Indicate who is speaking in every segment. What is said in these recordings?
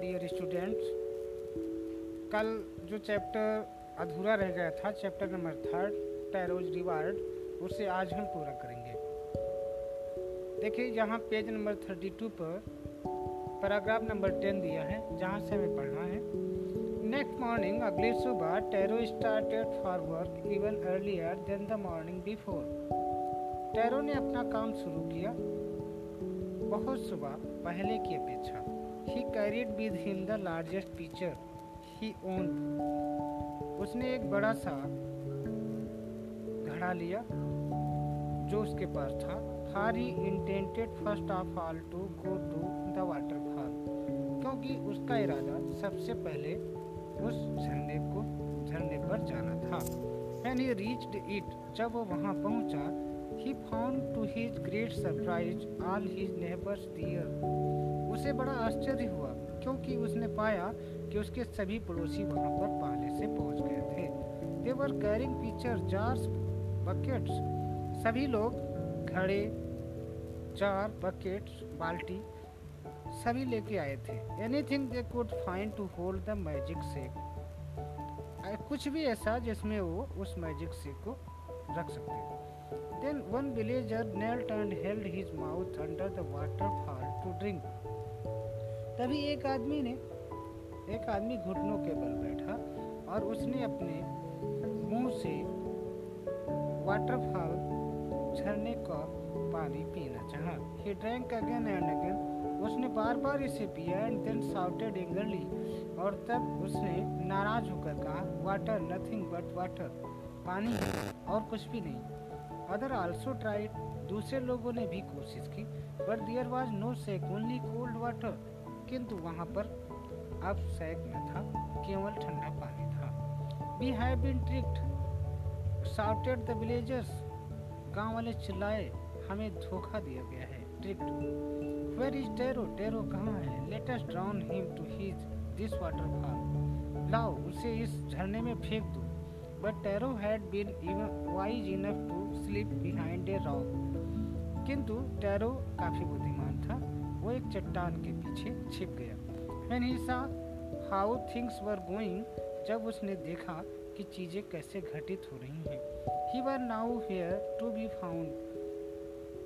Speaker 1: Dear students कल जो chapter अधूरा रह गया था chapter number third Taro's reward उसे आज हम पूरा करेंगे। देखिए, यहाँ पेज नंबर थर्टी टू पर पैराग्राफ नंबर टेन दिया है, जहाँ से हमें पढ़ना है। नेक्स्ट मॉर्निंग अगली सुबह Taro started for work even earlier than the morning before Taro ने अपना काम शुरू किया। बहुत सुबह, पहले की अपेक्षा। He carried with him the largest picture he own उसने एक बड़ा सा घड़ा लिया जो उसके पास था। For he intended first of all to go to the waterfall क्योंकि उसका इरादा सबसे पहले उस झरने को झरने पर जाना था। When he reached it, जब वो वहाँ पहुँचा he found to his great surprise all his neighbors there. उसे बड़ा आश्चर्य हुआ, क्योंकि उसने पाया कि उसके सभी पड़ोसी वहाँ पर पहले से पहुँच गए थे। They were carrying pitcher jars buckets सभी लोग घड़े, जार बकेट्स बाल्टी सभी लेके आए थे। Anything they could find to hold the magic sake कुछ भी ऐसा जिसमें वो उस मैजिक सेक को रख सकते Then one villager knelt and held his mouth under the waterfall to drink. तभी एक आदमी ने, एक आदमी घुटनों के बल बैठा और उसने अपने मुँह से वाटरफॉल झरने का पानी पीना चाहा। He drank again and again उसने बार बार इसे पिया एंड देन साउटेड एंगरली और तब उसने नाराज़ होकर कहा वाटर नथिंग बट वाटर पानी और कुछ भी नहीं. अदर आल्सो ट्राइड दूसरे लोगों ने भी कोशिश की but there was no sake only cold water किंतु वहाँ पर अब सेक न था, केवल ठंडा पानी था। We have been tricked shouted the villagers गाँव वाले चिल्लाए, हमें धोखा दिया गया है tricked where is Taro Taro कहाँ है? Let us drown him to his this waterfall लाओ, उसे इस झरने में फेंक दो। But Taro had been even wise enough to sleep behind a rock किंतु टैरो काफ़ी बुद्धिमान वो एक चट्टान के पीछे छिप गया। When he saw how things were going, जब उसने देखा कि चीज़ें कैसे घटित हो रही हैं। He were nowhere to be found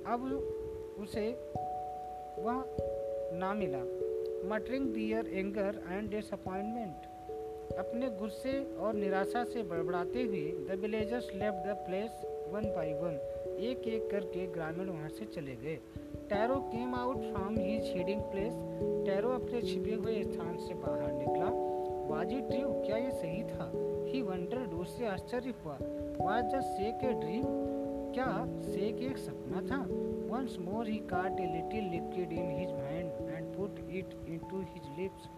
Speaker 1: अब उसे वह ना मिला। Muttering their anger and disappointment अपने गुस्से और निराशा से बड़बड़ाते हुए the villagers left the place one by one एक एक करके ग्रामीण वहाँ से चले गए। Taro came out from his hiding place. Taro अपने छिपे हुए स्थान से बाहर निकला। वाजी ट्रू क्या ये सही था? ही वंडर उससे आश्चर्य हुआ। Was just sake a dream? क्या सेक एक सपना था? Once more he caught a little liquid in his mind and put it into his lips.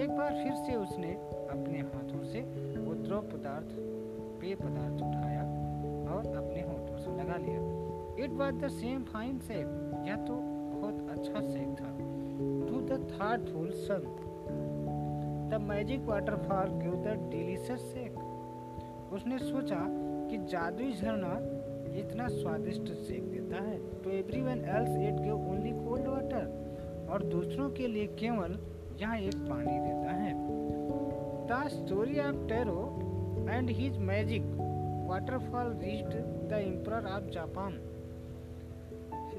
Speaker 1: एक बार फिर से उसने अपने हाथों से वो द्रव पदार्थ, पेय पदार्थ उठाया। और अपने होठों से लगा लिया। It was the same fine sake यह तो बहुत अच्छा सेक था। To the thoughtful son. The magic waterfall give the delicious sake उसने सोचा कि जादुई झरना इतना स्वादिष्ट सेक देता है तो everyone else it give only cold water, और दूसरों के लिए केवल यहाँ एक पानी देता है। The story of Taro and his magic. Waterfall reached the emperor of Japan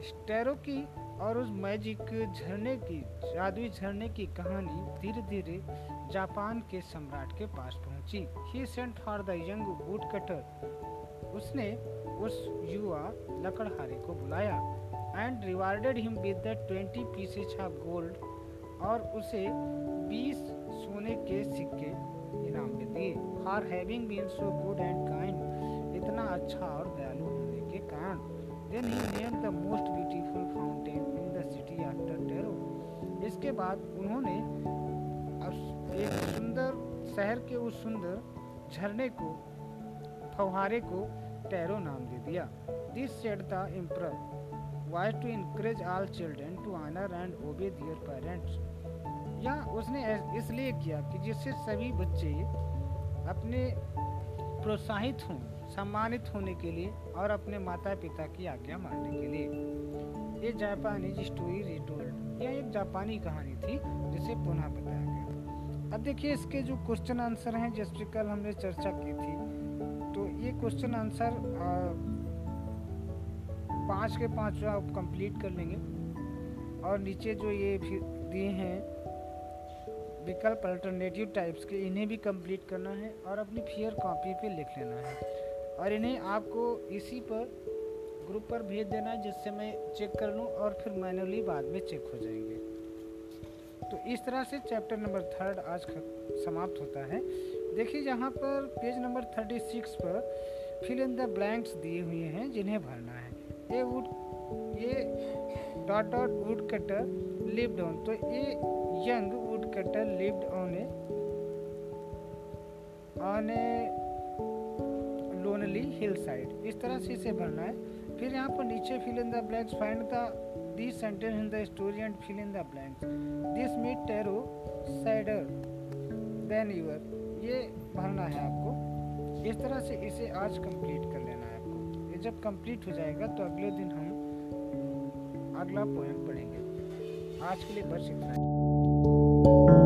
Speaker 1: stereo की और उस मैजिक झरने की, जादुई झरने की कहानी धीरे धीरे जापान के सम्राट के पास पहुँची। He sent for the young woodcutter उसने उस युवा लकड़हारे को बुलाया and rewarded him with the twenty pieces of gold और उसे बीस सोने के सिक्के इनाम में दिए। For having been so good and kind इतना अच्छा और दयालु होने के कारण then he name the most beautiful fountain in the city after Taro इसके बाद उन्होंने एक सुंदर शहर के उस सुंदर झरने को, फव्वारे को टेरो नाम दे दिया। This said the emperor was to encourage all children to honour and obey their parents या उसने इसलिए किया कि जिससे सभी बच्चे अपने प्रोत्साहित हों। सम्मानित होने के लिए और अपने माता पिता की आज्ञा मानने के लिए। ये जापानी स्टोरी रिटोल्ड, यह एक जापानी कहानी थी, जिसे पुनः बताया गया। अब देखिए, इसके जो क्वेश्चन आंसर हैं, जिस पर कल हमने चर्चा की थी तो ये क्वेश्चन आंसर पाँच के पाँच आप कंप्लीट कर लेंगे। और नीचे जो ये दिए हैं, विकल्प अल्टरनेटिव टाइप्स के, इन्हें भी कंप्लीट करना है और अपनी फियर कॉपी पे लिख लेना है। और इन्हें आपको इसी पर ग्रुप पर भेज देना है, जिससे मैं चेक कर लूँ और फिर मैनुअली बाद में चेक हो जाएँगे। तो इस तरह से चैप्टर नंबर थर्ड आज समाप्त होता है। देखिए यहाँ पर पेज नंबर थर्टी सिक्स पर फिल इन द ब्लैंक्स दिए हुए हैं, जिन्हें भरना है। ये वुड ये dot dot woodcutter lived on तो ये young woodcutter lived on a on a lonely hillside इस तरह से इसे भरना है। फिर यहाँ पर नीचे fill in the blanks find the this sentence in the story and fill in the blanks this meet Taro cider then your ये भरना है आपको। इस तरह से इसे आज कंप्लीट कर लेना है आपको। ये जब कंप्लीट हो जाएगा तो अगले दिन हम, अगला पोएम पढ़ेंगे। आज के लिए बस इतना